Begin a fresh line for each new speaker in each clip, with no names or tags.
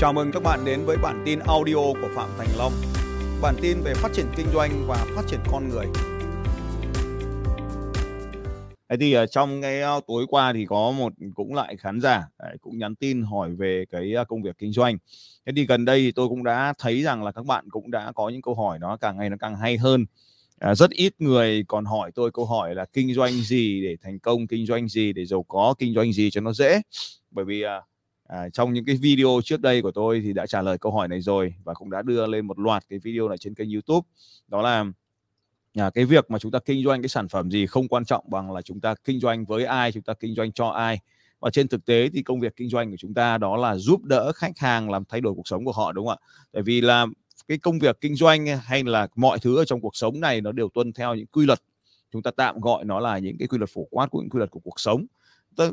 Chào mừng các bạn đến với bản tin audio của Phạm Thành Long. Bản tin về phát triển kinh doanh và phát triển con người. Thế thì ở trong cái ờ, tối qua thì có một cũng lại khán giả cũng nhắn tin hỏi về cái ờ, công việc kinh doanh. Thế thì gần đây thì tôi cũng đã thấy rằng là các bạn cũng đã có những câu hỏi nó càng ngày nó càng hay hơn. À, rất ít người còn hỏi tôi câu hỏi là kinh doanh gì để thành công, kinh doanh gì để giàu có, kinh doanh gì cho nó dễ. Bởi vì à, à, trong những cái video trước đây của tôi thì đã trả lời câu hỏi này rồi và cũng đã đưa lên một loạt cái video này trên kênh YouTube. Đó là à, cái việc mà chúng ta kinh doanh cái sản phẩm gì không quan trọng bằng là chúng ta kinh doanh với ai chúng ta kinh doanh cho ai. Và trên thực tế thì công việc kinh doanh của chúng ta đó là giúp đỡ khách hàng làm thay đổi cuộc sống của họ đúng không ạ? Tại vì là cái công việc kinh doanh hay là mọi thứ ở trong cuộc sống này nó đều tuân theo những quy luật. Chúng ta tạm gọi nó là những cái quy luật phổ quát của những quy luật của cuộc sống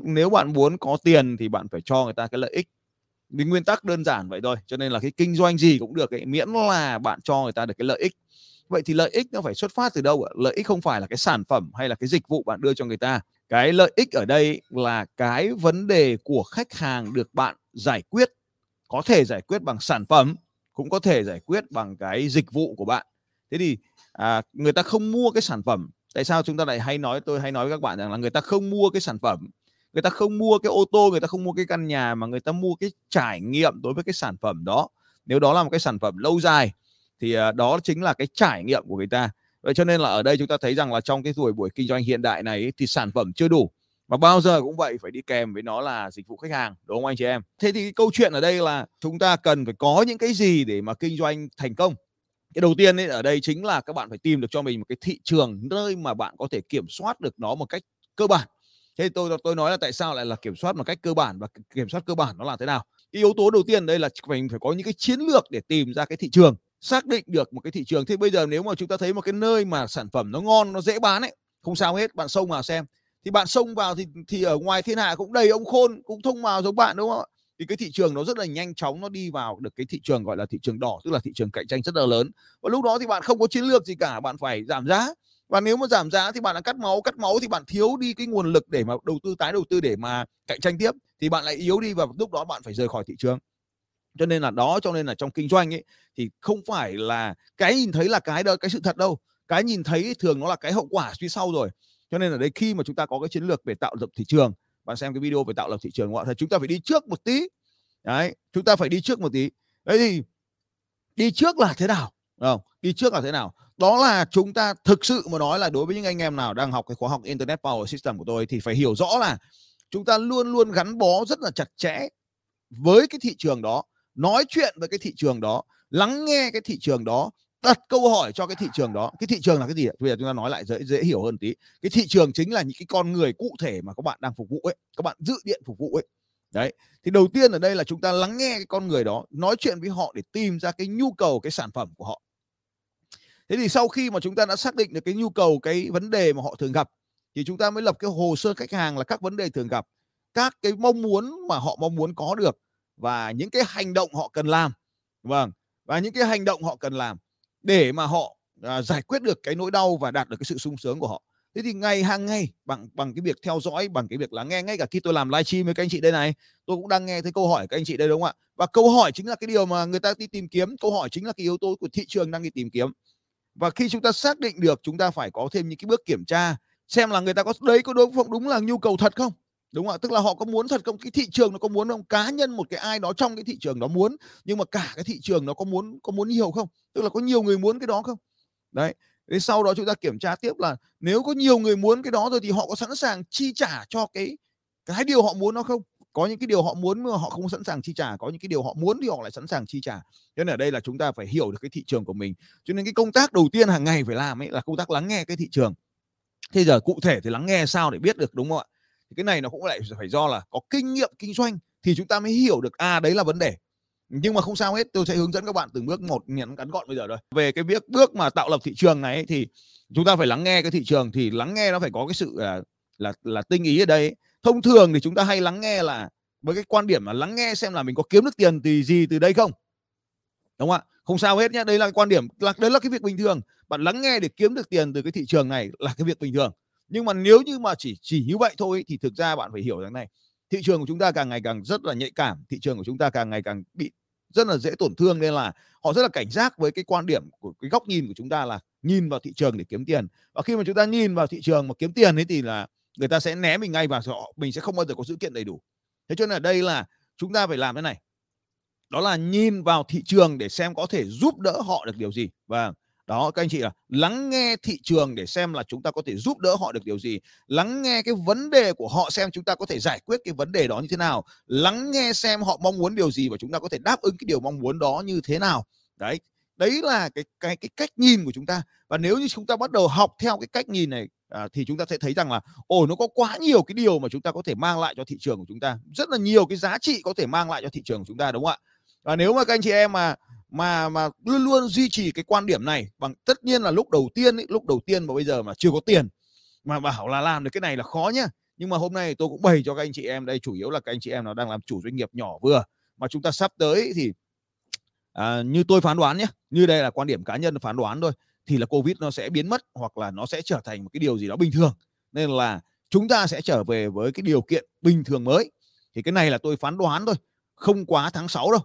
nếu bạn muốn có tiền thì bạn phải cho người ta cái lợi ích. Vì nguyên tắc đơn giản vậy thôi cho nên là cái kinh doanh gì cũng được ấy, miễn là bạn cho người ta được cái lợi ích. Vậy thì lợi ích nó phải xuất phát từ đâu ạ? Lợi ích không phải là cái sản phẩm hay là cái dịch vụ bạn đưa cho người ta. Cái lợi ích ở đây là cái vấn đề của khách hàng được bạn giải quyết có thể giải quyết bằng sản phẩm cũng có thể giải quyết bằng cái dịch vụ của bạn. Thế thì à, người ta không mua cái sản phẩm. Tại sao chúng ta lại hay nói tôi hay nói với các bạn rằng là người ta không mua cái sản phẩm? Người ta không mua cái ô tô, người ta không mua cái căn nhà mà người ta mua cái trải nghiệm đối với cái sản phẩm đó. Nếu đó là một cái sản phẩm lâu dài thì à, đó chính là cái trải nghiệm của người ta. Vậy cho nên là ở đây chúng ta thấy rằng là trong cái tuổi buổi kinh doanh hiện đại này thì sản phẩm chưa đủ và bao giờ cũng vậy, phải đi kèm với nó là dịch vụ khách hàng, đúng không anh chị em? Thế thì cái câu chuyện ở đây là chúng ta cần phải có những cái gì để mà kinh doanh thành công? Cái đầu tiên ấy, ở đây chính là các bạn phải tìm được cho mình một cái thị trường nơi mà bạn có thể kiểm soát được nó một cách cơ bản thế tôi tôi nói là tại sao lại là kiểm soát một cách cơ bản và kiểm soát cơ bản nó là thế nào? Cái yếu tố đầu tiên đây là mình phải có những cái chiến lược để tìm ra cái thị trường, xác định được một cái thị trường. Thế bây giờ nếu mà chúng ta thấy một cái nơi mà sản phẩm nó ngon, nó dễ bán ấy, không sao hết, bạn xông vào xem. Thì bạn xông vào thì thì ở ngoài thiên hạ cũng đầy ông khôn, cũng thông vào giống bạn, đúng không ạ? Thì cái thị trường nó rất là nhanh chóng, nó đi vào được cái thị trường gọi là thị trường đỏ, tức là thị trường cạnh tranh rất là lớn. Và lúc đó thì bạn không có chiến lược gì cả, bạn phải giảm giá và nếu mà giảm giá thì bạn đã cắt máu cắt máu thì bạn thiếu đi cái nguồn lực để mà đầu tư, tái đầu tư để mà cạnh tranh tiếp, thì bạn lại yếu đi và lúc đó bạn phải rời khỏi thị trường. Cho nên là đó, cho nên là trong kinh doanh ấy, thì không phải là cái nhìn thấy là cái đó, cái sự thật đâu. Cái nhìn thấy thường nó là cái hậu quả phía sau rồi. Cho nên là đây khi mà chúng ta có cái chiến lược về tạo lập thị trường, bạn xem cái video về tạo lập thị trường thì chúng ta phải đi trước một tí. Đấy, chúng ta phải đi trước một tí. Đấy thì đi trước là thế nào? Không, đi trước là thế nào? Đó là chúng ta thực sự mà nói là đối với những anh em nào đang học cái khóa học Internet Power System của tôi thì phải hiểu rõ là chúng ta luôn luôn gắn bó rất là chặt chẽ với cái thị trường đó, nói chuyện với cái thị trường đó, lắng nghe cái thị trường đó, đặt câu hỏi cho cái thị trường đó. Cái thị trường là cái gì bây giờ chúng ta nói lại dễ dễ hiểu hơn tí. Cái thị trường chính là những cái con người cụ thể mà các bạn đang phục vụ ấy, các bạn dự điện phục vụ ấy. Đấy, thì đầu tiên ở đây là chúng ta lắng nghe cái con người đó, nói chuyện với họ để tìm ra cái nhu cầu, cái sản phẩm của họ thế thì sau khi mà chúng ta đã xác định được cái nhu cầu cái vấn đề mà họ thường gặp thì chúng ta mới lập cái hồ sơ khách hàng là các vấn đề thường gặp các cái mong muốn mà họ mong muốn có được và những cái hành động họ cần làm. Vâng và những cái hành động họ cần làm để mà họ à, giải quyết được cái nỗi đau và đạt được cái sự sung sướng của họ. Thế thì ngày hàng ngày bằng bằng cái việc theo dõi bằng cái việc lắng nghe ngay cả khi tôi làm livestream với các anh chị đây này tôi cũng đang nghe thấy câu hỏi các anh chị đây đúng không ạ? Và câu hỏi chính là cái điều mà người ta đi tìm kiếm câu hỏi chính là cái yếu tố của thị trường đang đi tìm kiếm và khi chúng ta xác định được chúng ta phải có thêm những cái bước kiểm tra, xem là người ta có đấy, có đúng không đúng là nhu cầu thật không? Đúng không ạ? Tức là họ có muốn thật không? Cái thị trường nó có muốn không? Cá nhân một cái ai đó trong cái thị trường đó muốn, nhưng mà cả cái thị trường nó có muốn có muốn nhiều không? Tức là có nhiều người muốn cái đó không? Đấy, Thế sau đó chúng ta kiểm tra tiếp là nếu có nhiều người muốn cái đó rồi thì họ có sẵn sàng chi trả cho cái cái điều họ muốn nó không? Có những cái điều họ muốn mà họ không sẵn sàng chi trả, có những cái điều họ muốn thì họ lại sẵn sàng chi trả. Cho nên ở đây là chúng ta phải hiểu được cái thị trường của mình. Cho nên cái công tác đầu tiên hàng ngày phải làm ấy là công tác lắng nghe cái thị trường. Thế giờ cụ thể thì lắng nghe sao để biết được, đúng không ạ? Thì cái này nó cũng lại phải do là có kinh nghiệm kinh doanh thì chúng ta mới hiểu được à đấy là vấn đề. Nhưng mà không sao hết, tôi sẽ hướng dẫn các bạn từng bước một, nhắn ngắn gọn bây giờ rồi về cái việc bước mà tạo lập thị trường này thì chúng ta phải lắng nghe cái thị trường, thì lắng nghe nó phải có cái sự là là là tinh ý ở đây thông thường thì chúng ta hay lắng nghe là, với cái quan điểm là lắng nghe xem là mình có kiếm được tiền thì gì từ đây không? Đúng không ạ? Không sao hết nhé đây là quan điểm, là đấy là cái việc bình thường. Bạn lắng nghe để kiếm được tiền từ cái thị trường này là cái việc bình thường. Nhưng mà nếu như mà chỉ chỉ như vậy thôi thì thực ra bạn phải hiểu rằng này, thị trường của chúng ta càng ngày càng rất là nhạy cảm, thị trường của chúng ta càng ngày càng bị rất là dễ tổn thương nên là họ rất là cảnh giác với cái quan điểm của cái góc nhìn của chúng ta là nhìn vào thị trường để kiếm tiền. Và khi mà chúng ta nhìn vào thị trường mà kiếm tiền ấy thì là người ta sẽ né mình ngay và họ, mình sẽ không bao giờ có dữ kiện đầy đủ. Thế cho nên ở đây là chúng ta phải làm thế này. Đó là nhìn vào thị trường để xem có thể giúp đỡ họ được điều gì. Và đó, các anh chị là lắng nghe thị trường để xem là chúng ta có thể giúp đỡ họ được điều gì. Lắng nghe cái vấn đề của họ xem chúng ta có thể giải quyết cái vấn đề đó như thế nào. Lắng nghe xem họ mong muốn điều gì và chúng ta có thể đáp ứng cái điều mong muốn đó như thế nào. Đấy đấy là cái cái cái cách nhìn của chúng ta. Và nếu như chúng ta bắt đầu học theo cái cách nhìn này à, thì chúng ta sẽ thấy rằng là ồ nó có quá nhiều cái điều mà chúng ta có thể mang lại cho thị trường của chúng ta. Rất là nhiều cái giá trị có thể mang lại cho thị trường của chúng ta đúng không ạ? Và nếu mà các anh chị em mà mà mà luôn luôn duy trì cái quan điểm này bằng tất nhiên là lúc đầu tiên ý, lúc đầu tiên mà bây giờ mà chưa có tiền mà bảo là làm được cái này là khó nhá. Nhưng mà hôm nay tôi cũng bày cho các anh chị em đây chủ yếu là các anh chị em nào đang làm chủ doanh nghiệp nhỏ vừa mà chúng ta sắp tới thì à, như tôi phán đoán nhé như đây là quan điểm cá nhân phán đoán thôi thì là covid nó sẽ biến mất hoặc là nó sẽ trở thành một cái điều gì đó bình thường. Nên là chúng ta sẽ trở về với cái điều kiện bình thường mới. Thì cái này là tôi phán đoán thôi không quá tháng 6 đâu.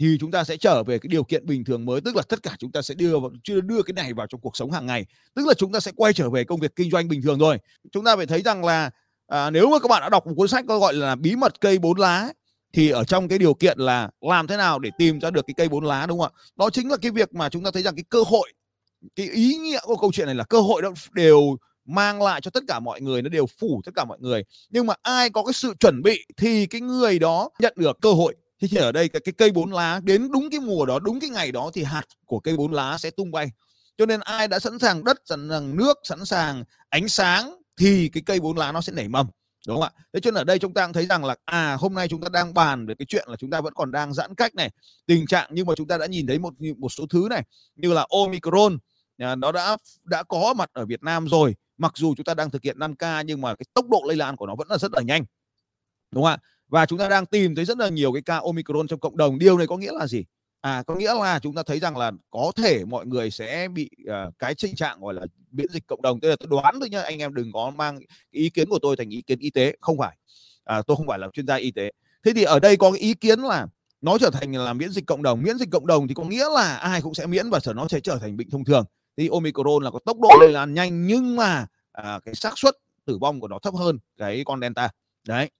Thì chúng ta sẽ trở về cái điều kiện bình thường mới tức là tất cả chúng ta sẽ đưa chưa đưa cái này vào trong cuộc sống hàng ngày. Tức là chúng ta sẽ quay trở về công việc kinh doanh bình thường rồi. Chúng ta phải thấy rằng là à, nếu mà các bạn đã đọc một cuốn sách có gọi là bí mật cây bốn lá thì ở trong cái điều kiện là làm thế nào để tìm ra được cái cây bốn lá đúng không ạ? Đó chính là cái việc mà chúng ta thấy rằng cái cơ hội cái ý nghĩa của câu chuyện này là cơ hội đó đều mang lại cho tất cả mọi người nó đều phủ tất cả mọi người. Nhưng mà ai có cái sự chuẩn bị thì cái người đó nhận được cơ hội. Thế thì ở đây cái, cái cây bốn lá đến đúng cái mùa đó đúng cái ngày đó thì hạt của cây bốn lá sẽ tung bay. Cho nên ai đã sẵn sàng đất sẵn sàng nước sẵn sàng ánh sáng thì cái cây bốn lá nó sẽ nảy mầm đúng không ạ? Thế cho nên ở đây chúng ta cũng thấy rằng là à hôm nay chúng ta đang bàn về cái chuyện là chúng ta vẫn còn đang giãn cách này. Tình trạng nhưng mà chúng ta đã nhìn thấy một một số thứ này, như là omicron à, nó đã đã có mặt ở Việt Nam rồi. Mặc dù chúng ta đang thực hiện 5K nhưng mà cái tốc độ lây lan của nó vẫn là rất là nhanh. Đúng không ạ? Và chúng ta đang tìm thấy rất là nhiều cái ca omicron trong cộng đồng. Điều này có nghĩa là gì? À có nghĩa là chúng ta thấy rằng là có thể mọi người sẽ bị uh, cái tình trạng gọi là miễn dịch cộng đồng. Tức là tôi đoán thôi nhá anh em đừng có mang ý kiến của tôi thành ý kiến y tế. Không phải. À, tôi không phải là chuyên gia y tế. Thế thì ở đây có cái ý kiến là nó trở thành là miễn dịch cộng đồng. Miễn dịch cộng đồng thì có nghĩa là ai cũng sẽ miễn và nó sẽ trở thành bệnh thông thường. Thì omicron là có tốc độ lây lan nhanh nhưng mà à, cái xác suất tử vong của nó thấp hơn cái con delta. Đấy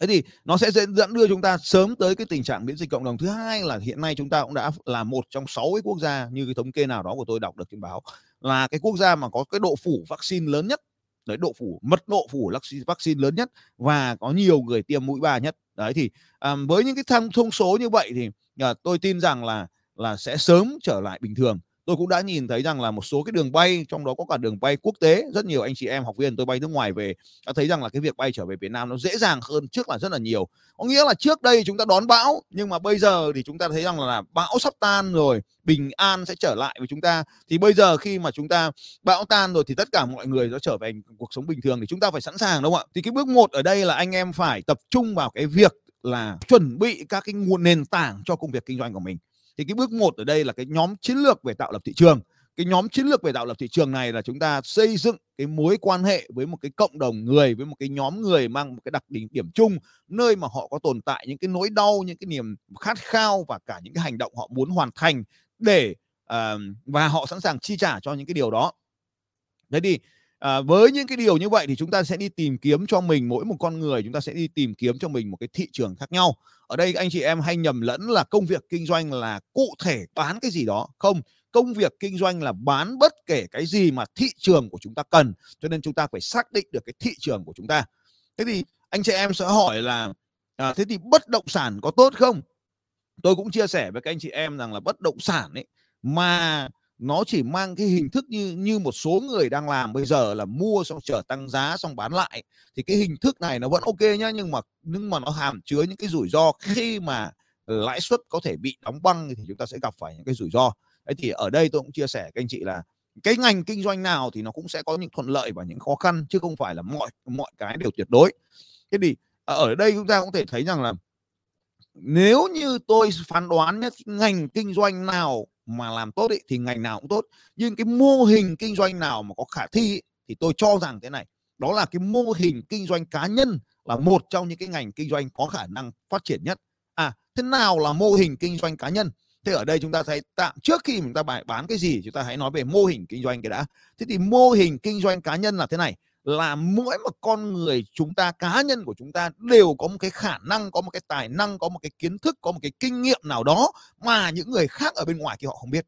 thế thì nó sẽ dẫn đưa chúng ta sớm tới cái tình trạng miễn dịch cộng đồng. Thứ hai là hiện nay chúng ta cũng đã là một trong sáu cái quốc gia như cái thống kê nào đó của tôi đọc được trên báo là cái quốc gia mà có cái độ phủ vaccine lớn nhất. Đấy độ phủ mật độ phủ vaccine lớn nhất và có nhiều người tiêm mũi ba nhất. Đấy thì à, với những cái thông thông số như vậy thì à, tôi tin rằng là là sẽ sớm trở lại bình thường tôi cũng đã nhìn thấy rằng là một số cái đường bay, trong đó có cả đường bay quốc tế, rất nhiều anh chị em, học viên tôi bay nước ngoài về, đã thấy rằng là cái việc bay trở về Việt Nam nó dễ dàng hơn trước là rất là nhiều. Có nghĩa là trước đây chúng ta đón bão, nhưng mà bây giờ thì chúng ta thấy rằng là bão sắp tan rồi, bình an sẽ trở lại với chúng ta. Thì bây giờ khi mà chúng ta, bão tan rồi thì tất cả mọi người nó trở về cuộc sống bình thường thì chúng ta phải sẵn sàng, đúng không ạ? Thì cái bước một ở đây là anh em phải tập trung vào cái việc là chuẩn bị các cái nguồn nền tảng cho công việc kinh doanh của mình thì cái bước một ở đây là cái nhóm chiến lược về tạo lập thị trường. Cái nhóm chiến lược về tạo lập thị trường này là chúng ta xây dựng cái mối quan hệ với một cái cộng đồng người với một cái nhóm người mang một cái đặc điểm điểm chung nơi mà họ có tồn tại những cái nỗi đau những cái niềm khát khao và cả những cái hành động họ muốn hoàn thành để uh, và họ sẵn sàng chi trả cho những cái điều đó. Thế thì à, với những cái điều như vậy thì chúng ta sẽ đi tìm kiếm cho mình mỗi một con người chúng ta sẽ đi tìm kiếm cho mình một cái thị trường khác nhau. Ở đây anh chị em hay nhầm lẫn là công việc kinh doanh là cụ thể bán cái gì đó. Không công việc kinh doanh là bán bất kể cái gì mà thị trường của chúng ta cần cho nên chúng ta phải xác định được cái thị trường của chúng ta. Thế thì anh chị em sẽ hỏi là à, thế thì bất động sản có tốt không? Tôi cũng chia sẻ với các anh chị em rằng là bất động sản ấy mà nó chỉ mang cái hình thức như như một số người đang làm bây giờ là mua xong chờ tăng giá xong bán lại. Thì cái hình thức này nó vẫn ok nhá, nhưng mà nhưng mà nó hàm chứa những cái rủi ro khi mà lãi suất có thể bị đóng băng thì chúng ta sẽ gặp phải những cái rủi ro. Đấy, thì ở đây tôi cũng chia sẻ các anh chị là cái ngành kinh doanh nào thì nó cũng sẽ có những thuận lợi và những khó khăn, chứ không phải là mọi mọi cái đều tuyệt đối. Thế thì ở đây chúng ta cũng thể thấy rằng là nếu như tôi phán đoán nhất ngành kinh doanh nào mà làm tốt ý, thì ngành nào cũng tốt. Nhưng cái mô hình kinh doanh nào mà có khả thi ý, thì tôi cho rằng thế này đó là cái mô hình kinh doanh cá nhân là một trong những cái ngành kinh doanh có khả năng phát triển nhất. À thế nào là mô hình kinh doanh cá nhân? Thế ở đây chúng ta thấy tạm trước khi chúng ta bài bán cái gì chúng ta hãy nói về mô hình kinh doanh cái đã. Thế thì mô hình kinh doanh cá nhân là thế này là mỗi một con người chúng ta, cá nhân của chúng ta đều có một cái khả năng, có một cái tài năng, có một cái kiến thức, có một cái kinh nghiệm nào đó mà những người khác ở bên ngoài kia họ không biết.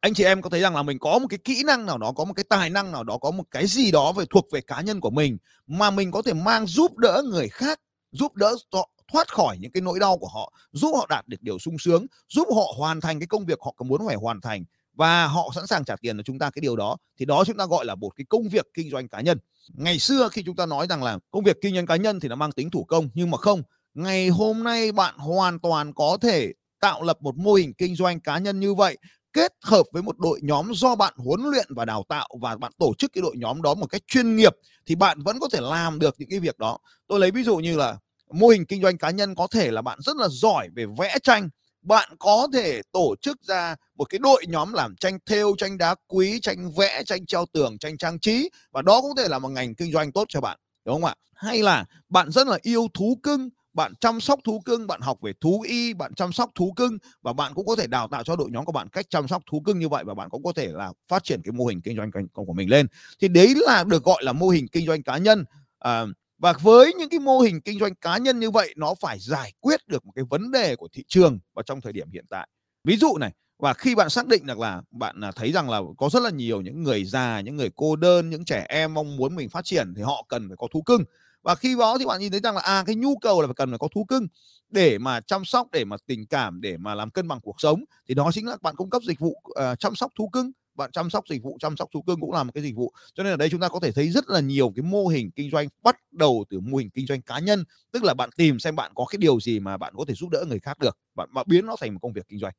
Anh chị em có thấy rằng là mình có một cái kỹ năng nào đó, có một cái tài năng nào đó, có một cái gì đó về thuộc về cá nhân của mình mà mình có thể mang giúp đỡ người khác, giúp đỡ họ thoát khỏi những cái nỗi đau của họ, giúp họ đạt được điều sung sướng, giúp họ hoàn thành cái công việc họ có muốn phải hoàn thành và họ sẵn sàng trả tiền cho chúng ta cái điều đó. Thì đó chúng ta gọi là một cái công việc kinh doanh cá nhân. Ngày xưa khi chúng ta nói rằng là công việc kinh doanh cá nhân thì nó mang tính thủ công, nhưng mà không. Ngày hôm nay bạn hoàn toàn có thể tạo lập một mô hình kinh doanh cá nhân như vậy, kết hợp với một đội nhóm do bạn huấn luyện và đào tạo và bạn tổ chức cái đội nhóm đó một cách chuyên nghiệp thì bạn vẫn có thể làm được những cái việc đó. Tôi lấy ví dụ như là mô hình kinh doanh cá nhân có thể là bạn rất là giỏi về vẽ tranh bạn có thể tổ chức ra một cái đội nhóm làm tranh thêu tranh đá quý tranh vẽ tranh treo tường tranh trang trí. Và đó cũng có thể là một ngành kinh doanh tốt cho bạn đúng không ạ? Hay là bạn rất là yêu thú cưng bạn chăm sóc thú cưng bạn học về thú y bạn chăm sóc thú cưng. Và bạn cũng có thể đào tạo cho đội nhóm của bạn cách chăm sóc thú cưng như vậy và bạn cũng có thể là phát triển cái mô hình kinh doanh của mình lên. Thì đấy là được gọi là mô hình kinh doanh cá nhân. À, và với những cái mô hình kinh doanh cá nhân như vậy nó phải giải quyết được một cái vấn đề của thị trường vào trong thời điểm hiện tại. Ví dụ này và khi bạn xác định được là bạn à, thấy rằng là có rất là nhiều những người già những người cô đơn những trẻ em mong muốn mình phát triển thì họ cần phải có thú cưng. Và khi đó thì bạn nhìn thấy rằng là à cái nhu cầu là phải cần phải có thú cưng để mà chăm sóc để mà tình cảm để mà làm cân bằng cuộc sống thì đó chính là bạn cung cấp dịch vụ uh, chăm sóc thú cưng bạn chăm sóc dịch vụ chăm sóc thú cưng cũng là một cái dịch vụ. Cho nên ở đây chúng ta có thể thấy rất là nhiều cái mô hình kinh doanh bắt đầu từ mô hình kinh doanh cá nhân. Tức là bạn tìm xem bạn có cái điều gì mà bạn có thể giúp đỡ người khác được bạn, bạn biến nó thành một công việc kinh doanh.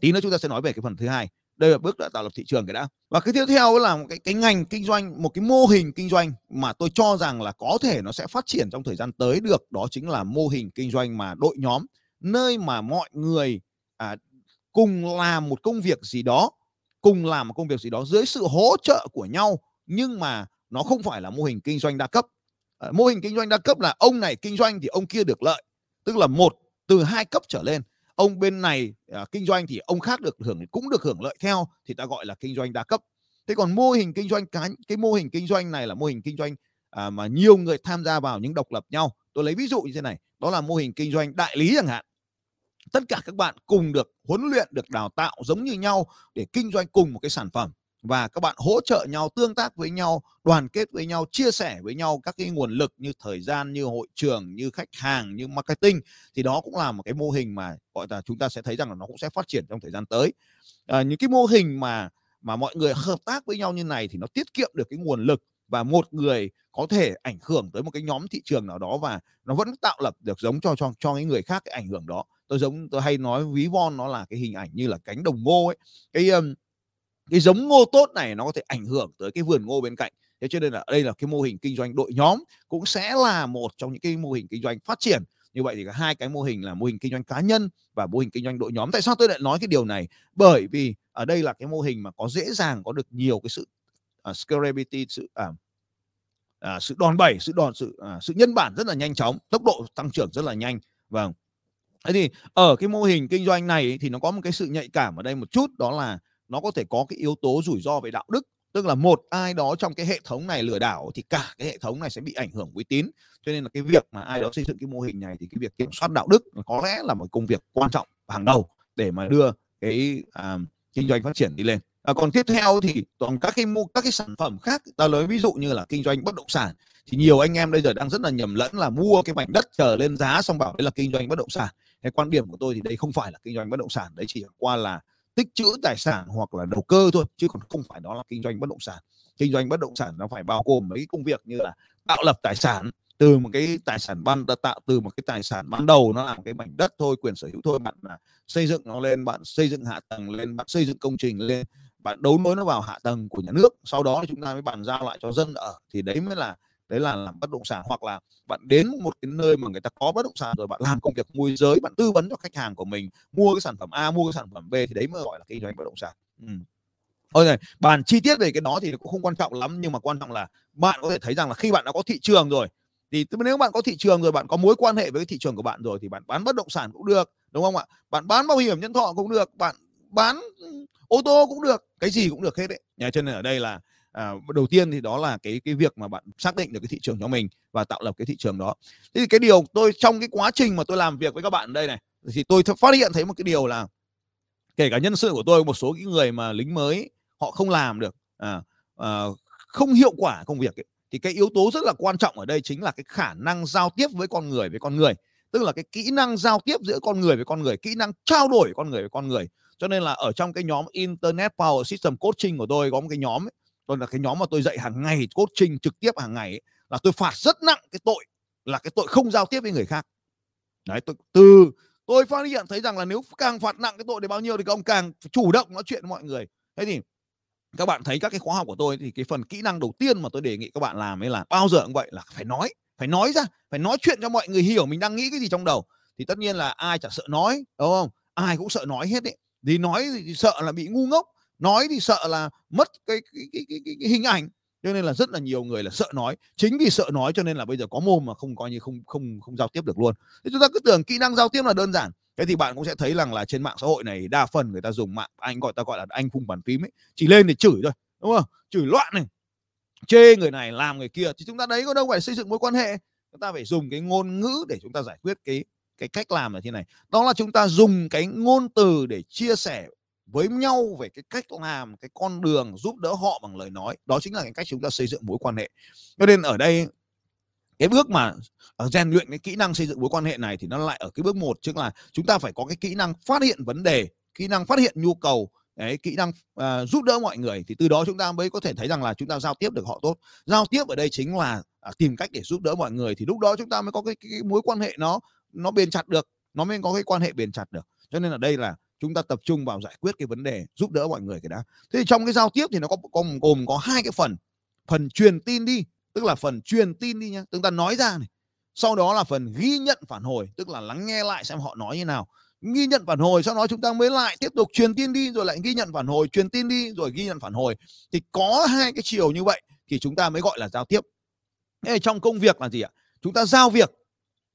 Tí nữa chúng ta sẽ nói về cái phần thứ hai. Đây là bước đã tạo lập thị trường cái đã. Và cái tiếp theo là một cái cái ngành kinh doanh một cái mô hình kinh doanh mà tôi cho rằng là có thể nó sẽ phát triển trong thời gian tới được đó chính là mô hình kinh doanh mà đội nhóm nơi mà mọi người à, cùng làm một công việc gì đó cùng làm một công việc gì đó dưới sự hỗ trợ của nhau nhưng mà nó không phải là mô hình kinh doanh đa cấp. Ờ, mô hình kinh doanh đa cấp là ông này kinh doanh thì ông kia được lợi tức là một từ hai cấp trở lên. Ông bên này à, kinh doanh thì ông khác được hưởng cũng được hưởng lợi theo thì ta gọi là kinh doanh đa cấp. Thế còn mô hình kinh doanh cá cái mô hình kinh doanh này là mô hình kinh doanh à, mà nhiều người tham gia vào những độc lập nhau. Tôi lấy ví dụ như thế này đó là mô hình kinh doanh đại lý chẳng hạn tất cả các bạn cùng được huấn luyện được đào tạo giống như nhau để kinh doanh cùng một cái sản phẩm. Và các bạn hỗ trợ nhau tương tác với nhau đoàn kết với nhau chia sẻ với nhau các cái nguồn lực như thời gian như hội trường như khách hàng như marketing. Thì đó cũng là một cái mô hình mà gọi là chúng ta sẽ thấy rằng là nó cũng sẽ phát triển trong thời gian tới. À, những cái mô hình mà mà mọi người hợp tác với nhau như này thì nó tiết kiệm được cái nguồn lực và một người có thể ảnh hưởng tới một cái nhóm thị trường nào đó và nó vẫn tạo lập được giống cho cho cho những người khác cái ảnh hưởng đó tôi giống tôi hay nói ví von nó là cái hình ảnh như là cánh đồng ngô ấy. Cái um, cái giống ngô tốt này nó có thể ảnh hưởng tới cái vườn ngô bên cạnh. Thế cho nên là đây là cái mô hình kinh doanh đội nhóm cũng sẽ là một trong những cái mô hình kinh doanh phát triển. Như vậy thì cả hai cái mô hình là mô hình kinh doanh cá nhân và mô hình kinh doanh đội nhóm. Tại sao tôi lại nói cái điều này? Bởi vì ở đây là cái mô hình mà có dễ dàng có được nhiều cái sự uh, scalability sự uh, uh, sự đòn bẩy sự đòn sự uh, sự nhân bản rất là nhanh chóng tốc độ tăng trưởng rất là nhanh. Vâng thế thì ở cái mô hình kinh doanh này thì nó có một cái sự nhạy cảm ở đây một chút đó là nó có thể có cái yếu tố rủi ro về đạo đức. Tức là một ai đó trong cái hệ thống này lừa đảo thì cả cái hệ thống này sẽ bị ảnh hưởng uy tín. Cho nên là cái việc mà ai đó xây dựng cái mô hình này thì cái việc kiểm soát đạo đức có lẽ là một công việc quan trọng hàng đầu để mà đưa cái à, kinh doanh phát triển đi lên. À, còn tiếp theo thì còn các cái mua các cái sản phẩm khác ta lấy ví dụ như là kinh doanh bất động sản thì nhiều anh em bây giờ đang rất là nhầm lẫn là mua cái mảnh đất chờ lên giá xong bảo đấy là kinh doanh bất động sản cái quan điểm của tôi thì đây không phải là kinh doanh bất động sản đấy chỉ qua là tích trữ tài sản hoặc là đầu cơ thôi, chứ còn không phải đó là kinh doanh bất động sản. Kinh doanh bất động sản nó phải bao gồm mấy công việc như là tạo lập tài sản, từ một cái tài sản ban tạo từ một cái tài sản ban đầu nó là cái mảnh đất thôi, quyền sở hữu thôi, bạn là xây dựng nó lên, bạn xây dựng hạ tầng lên, bạn xây dựng công trình lên, bạn đấu nối nó vào hạ tầng của nhà nước, sau đó chúng ta mới bàn giao lại cho dân ở. Thì đấy mới là đấy là làm bất động sản hoặc là bạn đến một cái nơi mà người ta có bất động sản rồi bạn làm công việc môi giới bạn tư vấn cho khách hàng của mình mua cái sản phẩm A mua cái sản phẩm B thì đấy mới gọi là kinh doanh bất động sản. Ừ. Thôi này, bàn chi tiết về cái đó thì cũng không quan trọng lắm nhưng mà quan trọng là bạn có thể thấy rằng là khi bạn đã có thị trường rồi thì nếu bạn có thị trường rồi bạn có mối quan hệ với cái thị trường của bạn rồi thì bạn bán bất động sản cũng được đúng không ạ? Bạn bán bảo hiểm nhân thọ cũng được bạn bán ô tô cũng được cái gì cũng được hết đấy. Nhà chân ở đây là à, đầu tiên thì đó là cái cái việc mà bạn xác định được cái thị trường cho mình và tạo lập cái thị trường đó. Thế thì cái điều tôi trong cái quá trình mà tôi làm việc với các bạn đây này thì tôi phát hiện thấy một cái điều là kể cả nhân sự của tôi một số cái người mà lính mới họ không làm được à, à, không hiệu quả công việc ấy, thì cái yếu tố rất là quan trọng ở đây chính là cái khả năng giao tiếp với con người với con người. Tức là cái kỹ năng giao tiếp giữa con người với con người kỹ năng trao đổi con người với con người. Cho nên là ở trong cái nhóm internet power system coaching của tôi có một cái nhóm ấy, tôi là cái nhóm mà tôi dạy hàng ngày coaching trực tiếp hàng ngày ấy, là tôi phạt rất nặng cái tội là cái tội không giao tiếp với người khác. Đấy tôi từ tôi phát hiện thấy rằng là nếu càng phạt nặng cái tội để bao nhiêu thì các ông càng chủ động nói chuyện với mọi người. Thế thì các bạn thấy các cái khóa học của tôi thì cái phần kỹ năng đầu tiên mà tôi đề nghị các bạn làm ấy là bao giờ cũng vậy là phải nói phải nói ra phải nói chuyện cho mọi người hiểu mình đang nghĩ cái gì trong đầu. Thì tất nhiên là ai chẳng sợ nói đúng không? Ai cũng sợ nói hết đấy thì nói thì sợ là bị ngu ngốc nói thì sợ là mất cái cái, cái, cái, cái, cái hình ảnh cho nên là rất là nhiều người là sợ nói. Chính vì sợ nói cho nên là bây giờ có mồm mà không coi như không không không giao tiếp được luôn. Thế chúng ta cứ tưởng kỹ năng giao tiếp là đơn giản. Thế thì bạn cũng sẽ thấy rằng là trên mạng xã hội này đa phần người ta dùng mạng anh gọi ta gọi là anh phung bàn phím ấy. Chỉ lên để chửi thôi đúng không? Chửi loạn này chê người này làm người kia. Thì chúng ta đấy có đâu phải xây dựng mối quan hệ. Chúng ta phải dùng cái ngôn ngữ để chúng ta giải quyết cái cái cách làm là thế này. Đó là chúng ta dùng cái ngôn từ để chia sẻ với nhau về cái cách làm cái con đường giúp đỡ họ bằng lời nói. Đó chính là cái cách chúng ta xây dựng mối quan hệ. Cho nên ở đây cái bước mà ờ, rèn luyện cái kỹ năng xây dựng mối quan hệ này thì nó lại ở cái bước một tức là chúng ta phải có cái kỹ năng phát hiện vấn đề kỹ năng phát hiện nhu cầu đấy kỹ năng uh, giúp đỡ mọi người thì từ đó chúng ta mới có thể thấy rằng là chúng ta giao tiếp được họ tốt. Giao tiếp ở đây chính là uh, tìm cách để giúp đỡ mọi người thì lúc đó chúng ta mới có cái, cái, cái mối quan hệ nó nó bền chặt được nó mới có cái quan hệ bền chặt được. Cho nên ở đây là chúng ta tập trung vào giải quyết cái vấn đề, giúp đỡ mọi người cái đã. Thế thì trong cái giao tiếp thì nó có có, gồm có hai cái phần. Phần truyền tin đi, tức là phần truyền tin đi nhá, chúng ta nói ra này. Sau đó là phần ghi nhận phản hồi, tức là lắng nghe lại xem họ nói như nào. Ghi nhận phản hồi, sau đó chúng ta mới lại tiếp tục truyền tin đi, rồi lại ghi nhận phản hồi, truyền tin đi, rồi ghi nhận phản hồi. Thì có hai cái chiều như vậy thì chúng ta mới gọi là giao tiếp. Thế trong công việc là gì ạ? Chúng ta giao việc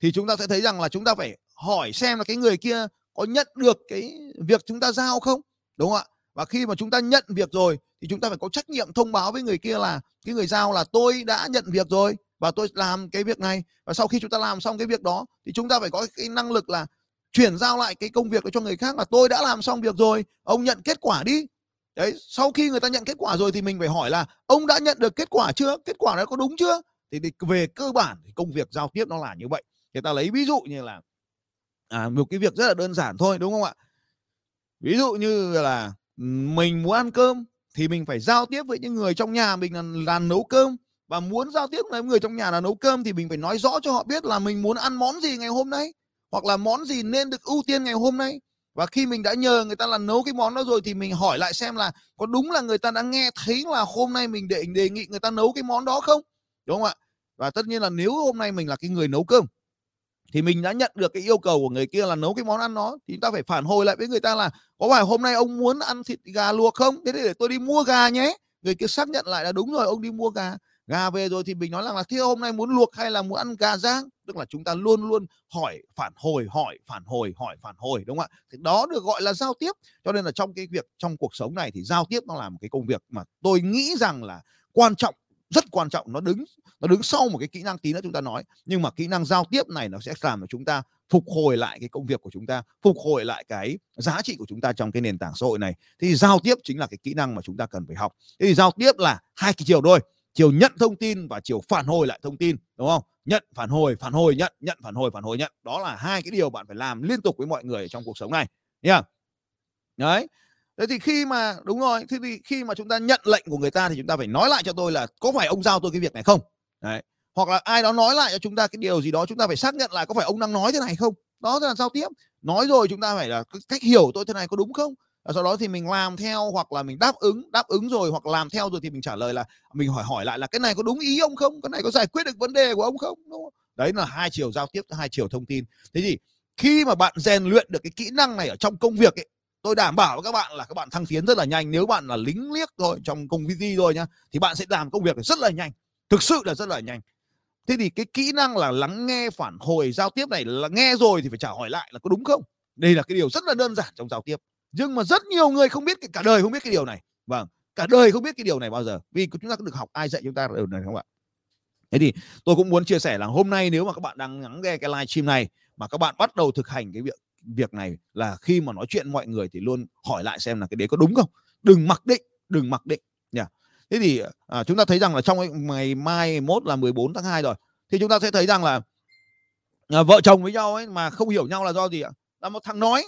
thì chúng ta sẽ thấy rằng là chúng ta phải hỏi xem là cái người kia có nhận được cái việc chúng ta giao không? Đúng không ạ? Và khi mà chúng ta nhận việc rồi thì chúng ta phải có trách nhiệm thông báo với người kia là cái người giao là tôi đã nhận việc rồi và tôi làm cái việc này và sau khi chúng ta làm xong cái việc đó thì chúng ta phải có cái năng lực là chuyển giao lại cái công việc cho người khác là tôi đã làm xong việc rồi ông nhận kết quả đi. Đấy sau khi người ta nhận kết quả rồi thì mình phải hỏi là ông đã nhận được kết quả chưa? Kết quả đó có đúng chưa? Thì, thì về cơ bản thì công việc giao tiếp nó là như vậy. Người ta lấy ví dụ như là à, một cái việc rất là đơn giản thôi đúng không ạ? Ví dụ như là mình muốn ăn cơm thì mình phải giao tiếp với những người trong nhà mình là, là nấu cơm. Và muốn giao tiếp với người trong nhà là nấu cơm thì mình phải nói rõ cho họ biết là mình muốn ăn món gì ngày hôm nay hoặc là món gì nên được ưu tiên ngày hôm nay. Và khi mình đã nhờ người ta là nấu cái món đó rồi thì mình hỏi lại xem là có đúng là người ta đã nghe thấy là hôm nay mình đề đề nghị người ta nấu cái món đó không? Đúng không ạ? Và tất nhiên là nếu hôm nay mình là cái người nấu cơm thì mình đã nhận được cái yêu cầu của người kia là nấu cái món ăn đó, thì ta phải phản hồi lại với người ta là, có phải hôm nay ông muốn ăn thịt gà luộc không? Thế để tôi đi mua gà nhé. Người kia xác nhận lại là, đúng rồi, ông đi mua gà. Gà về rồi thì mình nói rằng là, thế hôm nay muốn luộc hay là muốn ăn gà rang? Tức là chúng ta luôn luôn hỏi, phản hồi, hỏi, phản hồi, hỏi, phản hồi, đúng không ạ? Thì đó được gọi là giao tiếp. Cho nên là trong cái việc, trong cuộc sống này thì giao tiếp nó là một cái công việc mà tôi nghĩ rằng là quan trọng rất quan trọng, nó đứng nó đứng sau một cái kỹ năng tí nữa chúng ta nói. Nhưng mà kỹ năng giao tiếp này nó sẽ làm cho chúng ta phục hồi lại cái công việc của chúng ta, phục hồi lại cái giá trị của chúng ta trong cái nền tảng xã hội này. Thì giao tiếp chính là cái kỹ năng mà chúng ta cần phải học. Thế thì giao tiếp là hai cái chiều thôi, chiều nhận thông tin và chiều phản hồi lại thông tin, đúng không? Nhận, phản hồi phản hồi, nhận nhận, phản hồi phản hồi, nhận. Đó là hai cái điều bạn phải làm liên tục với mọi người trong cuộc sống này. Nha đấy thế thì khi mà, đúng rồi, thế thì khi mà chúng ta nhận lệnh của người ta thì chúng ta phải nói lại cho tôi là có phải ông giao tôi cái việc này không? Đấy. Hoặc là ai đó nói lại cho chúng ta cái điều gì đó, chúng ta phải xác nhận lại có phải ông đang nói thế này không? Đó là giao tiếp. Nói rồi chúng ta phải là cách hiểu tôi thế này có đúng không? Và sau đó thì mình làm theo hoặc là mình đáp ứng đáp ứng rồi hoặc làm theo rồi thì mình trả lời là, mình hỏi hỏi lại là cái này có đúng ý ông không? Cái này có giải quyết được vấn đề của ông không? Đúng không? đấy là hai chiều giao tiếp, hai chiều thông tin. Thế thì khi mà bạn rèn luyện được cái kỹ năng này ở trong công việc ấy tôi đảm bảo với các bạn là các bạn thăng tiến rất là nhanh. Nếu bạn là lính liếc thôi, trong công ty thôi nhá, thì bạn sẽ làm công việc rất là nhanh. Thực sự là rất là nhanh. Thế thì cái kỹ năng là lắng nghe, phản hồi, giao tiếp này là nghe rồi thì phải trả hỏi lại là có đúng không? Đây là cái điều rất là đơn giản trong giao tiếp. Nhưng mà rất nhiều người không biết cả đời không biết cái điều này. Vâng cả đời không biết cái điều này bao giờ. Vì chúng ta có được học ai dạy chúng ta điều này không ạ? Thế thì tôi cũng muốn chia sẻ là hôm nay nếu mà các bạn đang lắng nghe cái live stream này mà các bạn bắt đầu thực hành cái việc việc này là khi mà nói chuyện mọi người thì luôn hỏi lại xem là cái đấy có đúng không? Đừng mặc định đừng mặc định nha thế thì à, chúng ta thấy rằng là trong ngày mai mốt là 14 tháng 2 rồi thì chúng ta sẽ thấy rằng là à, vợ chồng với nhau ấy mà không hiểu nhau là do gì ạ? Là một thằng nói.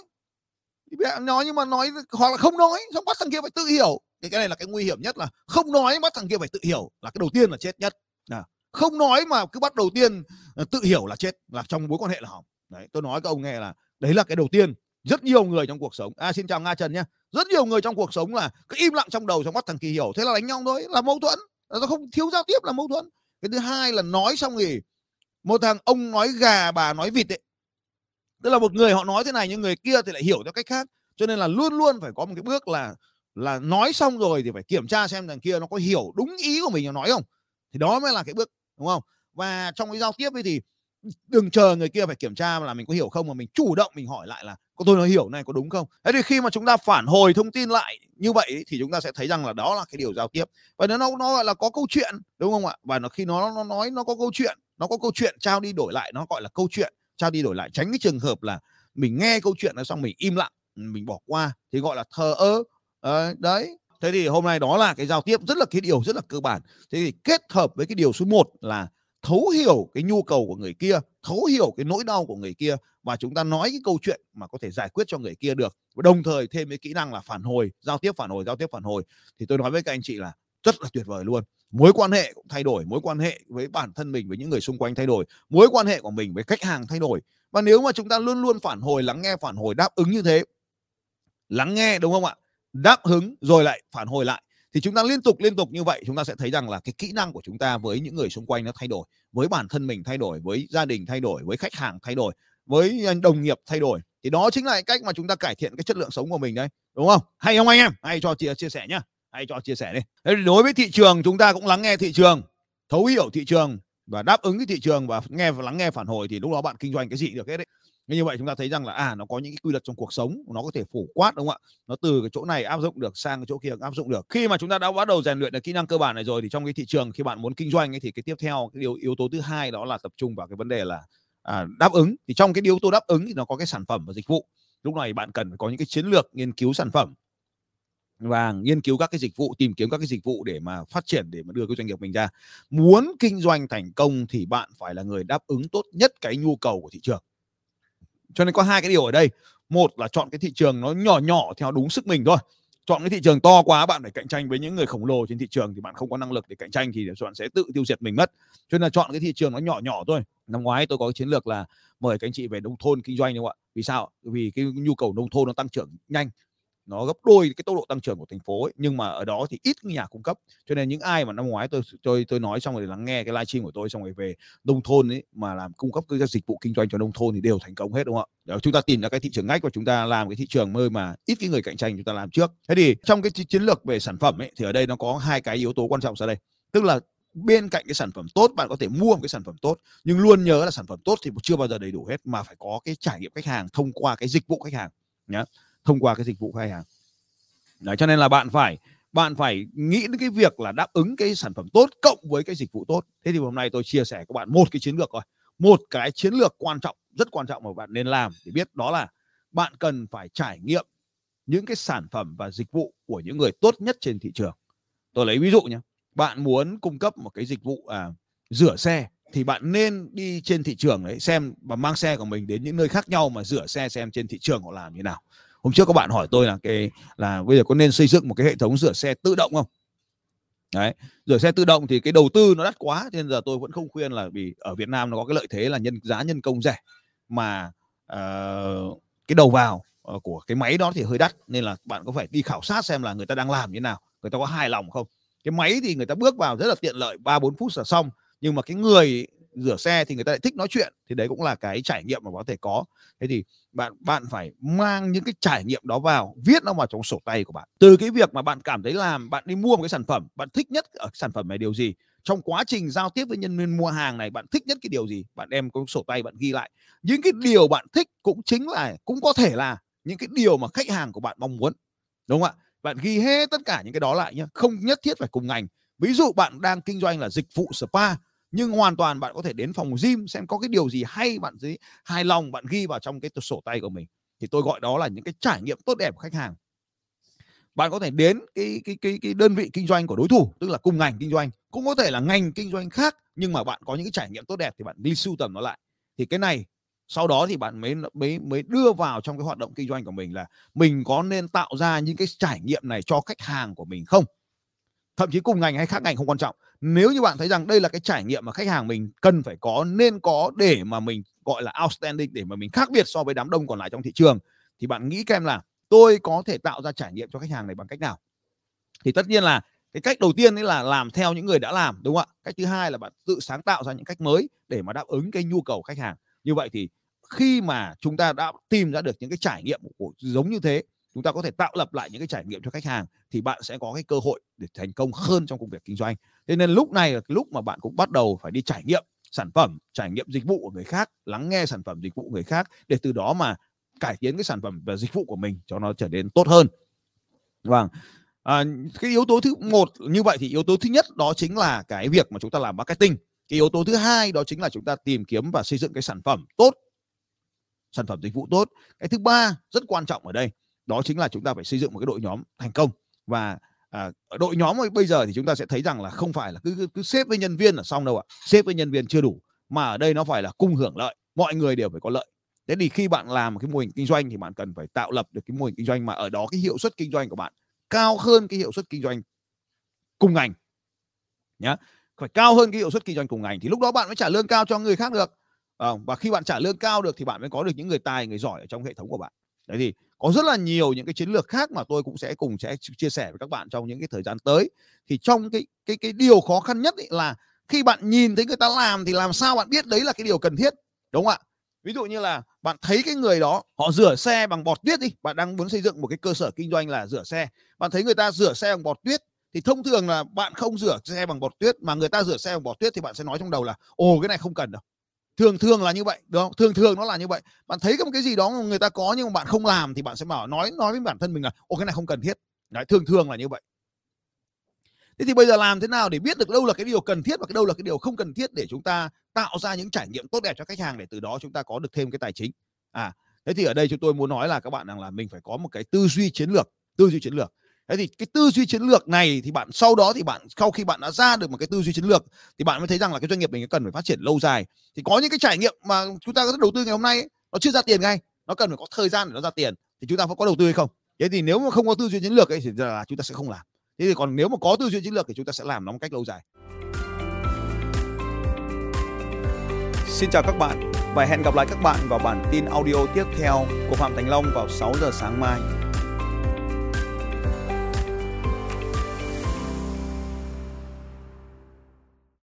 Nói nhưng mà nói hoặc là không nói xong bắt thằng kia phải tự hiểu. Thì cái này là cái nguy hiểm nhất là không nói bắt thằng kia phải tự hiểu là cái đầu tiên là chết nhất à, không nói mà cứ bắt đầu tiên à, tự hiểu là chết là trong mối quan hệ là hỏng. Đấy tôi nói các ông nghe là đấy là cái đầu tiên. Rất nhiều người trong cuộc sống à xin chào nga trần nhé. Rất nhiều người trong cuộc sống là cứ im lặng trong đầu trong mắt thằng kỳ hiểu. Thế là đánh nhau thôi, là mâu thuẫn. Là nó không thiếu giao tiếp, là mâu thuẫn. Cái thứ hai là nói xong thì một thằng ông nói gà, bà nói vịt đấy tức là một người họ nói thế này nhưng người kia thì lại hiểu theo cách khác. Cho nên là luôn luôn phải có một cái bước là là nói xong rồi thì phải kiểm tra xem thằng kia nó có hiểu đúng ý của mình nói không. Thì đó mới là cái bước, đúng không? Và trong cái giao tiếp ấy thì đừng chờ người kia phải kiểm tra là mình có hiểu không mà mình chủ động mình hỏi lại là có tôi nói hiểu này có đúng không? Thế thì khi mà chúng ta phản hồi thông tin lại như vậy thì chúng ta sẽ thấy rằng là đó là cái điều giao tiếp. Và nó nó gọi là có câu chuyện đúng không ạ? Và nó khi nó nó nói nó có câu chuyện nó có câu chuyện trao đi đổi lại nó gọi là câu chuyện trao đi đổi lại tránh cái trường hợp là mình nghe câu chuyện nó xong mình im lặng mình bỏ qua thì gọi là thờ ơ. À, đấy. Thế thì hôm nay đó là cái giao tiếp rất là cái điều rất là cơ bản. Thế thì kết hợp với cái điều số 1 là thấu hiểu cái nhu cầu của người kia, thấu hiểu cái nỗi đau của người kia và chúng ta nói cái câu chuyện mà có thể giải quyết cho người kia được. Và đồng thời thêm cái kỹ năng là phản hồi, giao tiếp phản hồi, giao tiếp phản hồi. Thì tôi nói với các anh chị là rất là tuyệt vời luôn. Mối quan hệ cũng thay đổi, mối quan hệ với bản thân mình, với những người xung quanh thay đổi. Mối quan hệ của mình với khách hàng thay đổi. Và nếu mà chúng ta luôn luôn phản hồi, lắng nghe phản hồi, đáp ứng như thế, lắng nghe, đúng không ạ? Đáp ứng rồi lại phản hồi lại thì chúng ta liên tục liên tục như vậy, chúng ta sẽ thấy rằng là cái kỹ năng của chúng ta với những người xung quanh nó thay đổi, với bản thân mình thay đổi, với gia đình thay đổi, với khách hàng thay đổi, với ờ, đồng nghiệp thay đổi. Thì đó chính là cách mà chúng ta cải thiện cái chất lượng sống của mình đấy, đúng không? Hay không anh em? Hay cho chia chia sẻ nhá, hay cho chia sẻ đi. Thế thì đối với thị trường, chúng ta cũng lắng nghe thị trường, thấu hiểu thị trường và đáp ứng cái thị trường và nghe và lắng nghe phản hồi thì lúc đó bạn kinh doanh cái gì được hết đấy như vậy chúng ta thấy rằng là à nó có những cái quy luật trong cuộc sống nó có thể phổ quát đúng không ạ? Nó từ cái chỗ này áp dụng được sang cái chỗ kia áp dụng được. Khi mà chúng ta đã bắt đầu rèn luyện được kỹ năng cơ bản này rồi thì trong cái thị trường khi bạn muốn kinh doanh ấy, thì cái tiếp theo cái điều yếu tố thứ hai đó là tập trung vào cái vấn đề là à, đáp ứng. Thì trong cái yếu tố đáp ứng thì nó có cái sản phẩm và dịch vụ. Lúc này bạn cần có những cái chiến lược nghiên cứu sản phẩm và nghiên cứu các cái dịch vụ tìm kiếm các cái dịch vụ để mà phát triển để mà đưa cái doanh nghiệp mình ra. Muốn kinh doanh thành công thì bạn phải là người đáp ứng tốt nhất cái nhu cầu của thị trường cho nên có hai cái điều ở đây. Một là chọn cái thị trường nó nhỏ nhỏ theo đúng sức mình thôi. Chọn cái thị trường to quá, bạn phải cạnh tranh với những người khổng lồ trên thị trường thì bạn không có năng lực để cạnh tranh thì bạn sẽ tự tiêu diệt mình mất. Cho nên là chọn cái thị trường nó nhỏ nhỏ thôi. Năm ngoái tôi có cái chiến lược là mời các anh chị về nông thôn kinh doanh đúng không ạ? Vì sao? Vì cái nhu cầu nông thôn nó tăng trưởng nhanh nó gấp đôi cái tốc độ tăng trưởng của thành phố ấy. nhưng mà ở đó thì ít nhà cung cấp. Cho nên những ai mà năm ngoái tôi tôi tôi nói xong rồi lắng nghe cái livestream của tôi, xong rồi về nông thôn ấy, mà làm cung cấp các dịch vụ kinh doanh cho nông thôn thì đều thành công hết, đúng không ạ? Chúng ta tìm ra cái thị trường ngách và chúng ta làm cái thị trường nơi mà ít cái người cạnh tranh chúng ta làm trước. Thế thì trong cái chiến lược về sản phẩm ấy, thì ở đây nó có hai cái yếu tố quan trọng sau đây. Tức là bên cạnh cái sản phẩm tốt, bạn có thể mua một cái sản phẩm tốt, nhưng luôn nhớ là sản phẩm tốt thì chưa bao giờ đầy đủ hết, mà phải có cái trải nghiệm khách hàng thông qua cái dịch vụ khách hàng nhé thông qua cái dịch vụ khách hàng. Đấy, cho nên là bạn phải bạn phải nghĩ đến cái việc là đáp ứng cái sản phẩm tốt cộng với cái dịch vụ tốt. Thế thì hôm nay tôi chia sẻ các bạn một cái chiến lược rồi một cái chiến lược quan trọng rất quan trọng mà bạn nên làm để biết đó là bạn cần phải trải nghiệm những cái sản phẩm và dịch vụ của những người tốt nhất trên thị trường. Tôi lấy ví dụ nhé bạn muốn cung cấp một cái dịch vụ à, rửa xe thì bạn nên đi trên thị trường đấy xem và mang xe của mình đến những nơi khác nhau mà rửa xe xem trên thị trường họ làm như nào hôm trước các bạn hỏi tôi là cái là bây giờ có nên xây dựng một cái hệ thống rửa xe tự động không? Đấy rửa xe tự động thì cái đầu tư nó đắt quá nên giờ tôi vẫn không khuyên là vì ở Việt Nam nó có cái lợi thế là nhân giá nhân công rẻ. Mà uh, cái đầu vào uh, của cái máy đó thì hơi đắt nên là bạn có phải đi khảo sát xem là người ta đang làm như nào người ta có hài lòng không? Cái máy thì người ta bước vào rất là tiện lợi ba bốn phút là xong. Nhưng mà cái người rửa xe thì người ta lại thích nói chuyện, thì đấy cũng là cái trải nghiệm mà có thể có. Thế thì bạn bạn phải mang những cái trải nghiệm đó vào, viết nó vào trong sổ tay của bạn. Từ cái việc mà bạn cảm thấy làm, bạn đi mua một cái sản phẩm, bạn thích nhất ở sản phẩm này điều gì? Trong quá trình giao tiếp với nhân viên mua hàng này, bạn thích nhất cái điều gì? Bạn đem cái sổ tay bạn ghi lại. Những cái điều bạn thích cũng chính là, cũng có thể là những cái điều mà khách hàng của bạn mong muốn, đúng không ạ? Bạn ghi hết tất cả những cái đó lại nhé không nhất thiết phải cùng ngành. Ví dụ bạn đang kinh doanh là dịch vụ spa nhưng hoàn toàn bạn có thể đến phòng gym xem có cái điều gì hay bạn gì hài lòng bạn ghi vào trong cái sổ tay của mình. Thì tôi gọi đó là những cái trải nghiệm tốt đẹp của khách hàng. Bạn có thể đến cái cái cái cái đơn vị kinh doanh của đối thủ, tức là cùng ngành kinh doanh. Cũng có thể là ngành kinh doanh khác, nhưng mà bạn có những cái trải nghiệm tốt đẹp thì bạn đi sưu tầm nó lại. Thì cái này, sau đó thì bạn mới mới mới đưa vào trong cái hoạt động kinh doanh của mình là mình có nên tạo ra những cái trải nghiệm này cho khách hàng của mình không? Thậm chí cùng ngành hay khác ngành không quan trọng. Nếu như bạn thấy rằng đây là cái trải nghiệm mà khách hàng mình cần phải có, nên có để mà mình, gọi là, outstanding, để mà mình khác biệt so với đám đông còn lại trong thị trường, thì bạn nghĩ kem là, tôi có thể tạo ra trải nghiệm cho khách hàng này bằng cách nào? Thì tất nhiên là cái cách đầu tiên ấy là làm theo những người đã làm, đúng không ạ? Cách thứ hai là bạn tự sáng tạo ra những cách mới để mà đáp ứng cái nhu cầu khách hàng. Như vậy thì khi mà chúng ta đã tìm ra được những cái trải nghiệm của, giống như thế chúng ta có thể tạo lập lại những cái trải nghiệm cho khách hàng thì bạn sẽ có cái cơ hội để thành công hơn trong công việc kinh doanh. Thế nên lúc này là lúc mà bạn cũng bắt đầu phải đi trải nghiệm sản phẩm trải nghiệm dịch vụ của người khác lắng nghe sản phẩm dịch vụ của người khác để từ đó mà cải tiến cái sản phẩm và dịch vụ của mình cho nó trở nên tốt hơn. Vâng à, cái yếu tố thứ một như vậy thì yếu tố thứ nhất đó chính là cái việc mà chúng ta làm marketing. Cái yếu tố thứ hai đó chính là chúng ta tìm kiếm và xây dựng cái sản phẩm tốt sản phẩm dịch vụ tốt. Cái thứ ba rất quan trọng ở đây đó chính là chúng ta phải xây dựng một cái đội nhóm thành công. Và à, đội nhóm bây giờ thì chúng ta sẽ thấy rằng là không phải là cứ cứ, cứ xếp với nhân viên là xong đâu ạ. Xếp với nhân viên chưa đủ mà ở đây nó phải là cùng hưởng lợi. Mọi người đều phải có lợi. Thế thì khi bạn làm một cái mô hình kinh doanh thì bạn cần phải tạo lập được cái mô hình kinh doanh mà ở đó cái hiệu suất kinh doanh của bạn cao hơn cái hiệu suất kinh doanh cùng ngành nhá. Phải cao hơn cái hiệu suất kinh doanh cùng ngành thì lúc đó bạn mới trả lương cao cho người khác được. À, và khi bạn trả lương cao được thì bạn mới có được những người tài người giỏi ở trong hệ thống của bạn đấy thì có rất là nhiều những cái chiến lược khác mà tôi cũng sẽ cùng sẽ chia sẻ với các bạn trong những cái thời gian tới. Thì trong cái cái cái điều khó khăn nhất là khi bạn nhìn thấy người ta làm thì làm sao bạn biết đấy là cái điều cần thiết, đúng không ạ? Ví dụ như là bạn thấy cái người đó, họ rửa xe bằng bọt tuyết đi, bạn đang muốn xây dựng một cái cơ sở kinh doanh là rửa xe. Bạn thấy người ta rửa xe bằng bọt tuyết thì thông thường là bạn không rửa xe bằng bọt tuyết mà người ta rửa xe bằng bọt tuyết thì bạn sẽ nói trong đầu là, ồ, cái này không cần đâu thường thường là như vậy đúng không? Thường thường nó là như vậy. Bạn thấy có một cái gì đó người ta có nhưng mà bạn không làm thì bạn sẽ bảo nói nói với bản thân mình là ô cái này không cần thiết. Đấy, thường thường là như vậy. Thế thì bây giờ làm thế nào để biết được đâu là cái điều cần thiết và cái đâu là cái điều không cần thiết để chúng ta tạo ra những trải nghiệm tốt đẹp cho khách hàng để từ đó chúng ta có được thêm cái tài chính? À thế thì ở đây chúng tôi muốn nói là các bạn rằng là mình phải có một cái tư duy chiến lược tư duy chiến lược thế thì cái tư duy chiến lược này thì bạn sau đó thì bạn sau khi bạn đã ra được một cái tư duy chiến lược thì bạn mới thấy rằng là cái doanh nghiệp mình cần phải phát triển lâu dài. Thì có những cái trải nghiệm mà chúng ta có đầu tư ngày hôm nay ấy, nó chưa ra tiền ngay nó cần phải có thời gian để nó ra tiền thì chúng ta có đầu tư hay không? Thế thì nếu mà không có tư duy chiến lược ấy thì là chúng ta sẽ không làm. Thế thì còn nếu mà có tư duy chiến lược thì chúng ta sẽ làm nó một cách lâu dài.
Xin chào các bạn và hẹn gặp lại các bạn vào bản tin audio tiếp theo của Phạm Thành Long vào 6 giờ sáng mai.